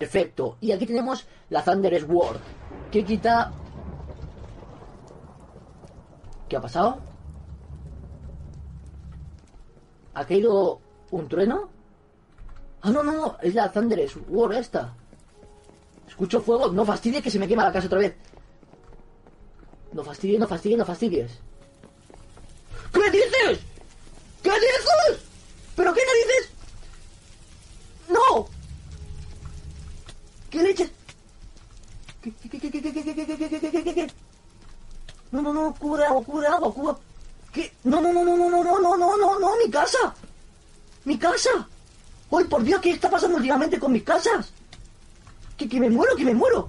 Perfecto. Y aquí tenemos la Thunder Sword, que quita... ¿Qué ha pasado? ¿Ha caído un trueno? Ah, no, no, no, es la Thunder Sword esta. Escucho fuego, no fastidies que se me quema la casa otra vez. No fastidies, no fastidies, no fastidies. ¿Qué dices? ¿Qué dices? ¿Pero qué narices? ¡No! ¿Qué leche? ¿Qué, qué, qué, qué, qué, qué, qué, qué, qué, qué? No, no, no, cubre agua, cubre... ¿Qué? No, no, no, no, no, no, no, no, no, no, no, mi casa. Mi casa. ¡Ay, por Dios, qué está pasando últimamente con mis casas! Que, que me muero, que me muero.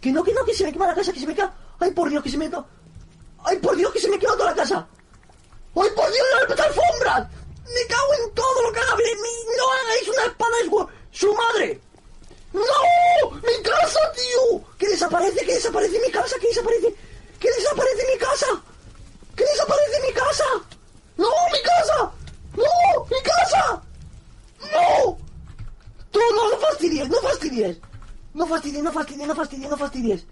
Que no, que no, que se me quema la casa, que se me quema... ¡Ay, por Dios, que se me quema... ¡Ay, por Dios, que se me quema toda la casa! ¡Ay, por Dios, la alfombras! ¡Me cago en todo lo que haga! ¡Mi- ¡No hagáis una espada de su- su madre! ¡No! ¡Mi casa, tío! ¡Que desaparece, que desaparece mi casa, que desaparece! ¡Que desaparece mi casa! ¡Que desaparece mi casa! ¡No, mi casa! ¡No! ¡Mi casa! ¡No! ¡Tú no, no fastidies, no fastidies! No fastidies, no fastidies, no fastidies, no fastidies.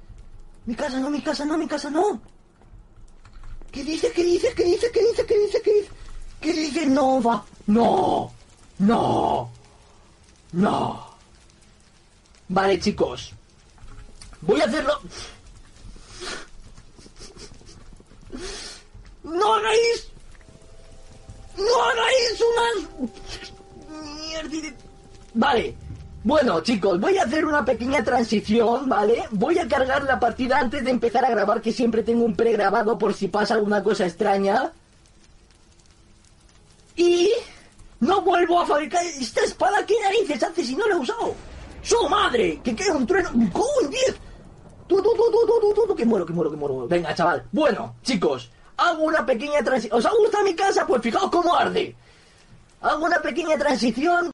Mi casa no, mi casa no, mi casa no. ¿Qué dice? ¿Qué dice? ¿Qué dice? ¿Qué dice? ¿Qué dice? ¿Qué dice? ¿Qué dice? No va. No. No. No. Vale, chicos. Voy a hacerlo. No hagáis. No hagáis unas. Vale. Bueno, chicos, voy a hacer una pequeña transición, ¿vale? Voy a cargar la partida antes de empezar a grabar, que siempre tengo un pregrabado por si pasa alguna cosa extraña. Y no vuelvo a fabricar esta espada. ¿Qué narices hace si no la he usado? ¡Su madre! ¡Que queda un trueno! ¡Cómo en 10! Tú, tú, tú, tú, que muero, que muero, que muero. Venga, chaval. Bueno, chicos, hago una pequeña transición. ¿Os ha gustado mi casa? Pues fijaos cómo arde. Hago una pequeña transición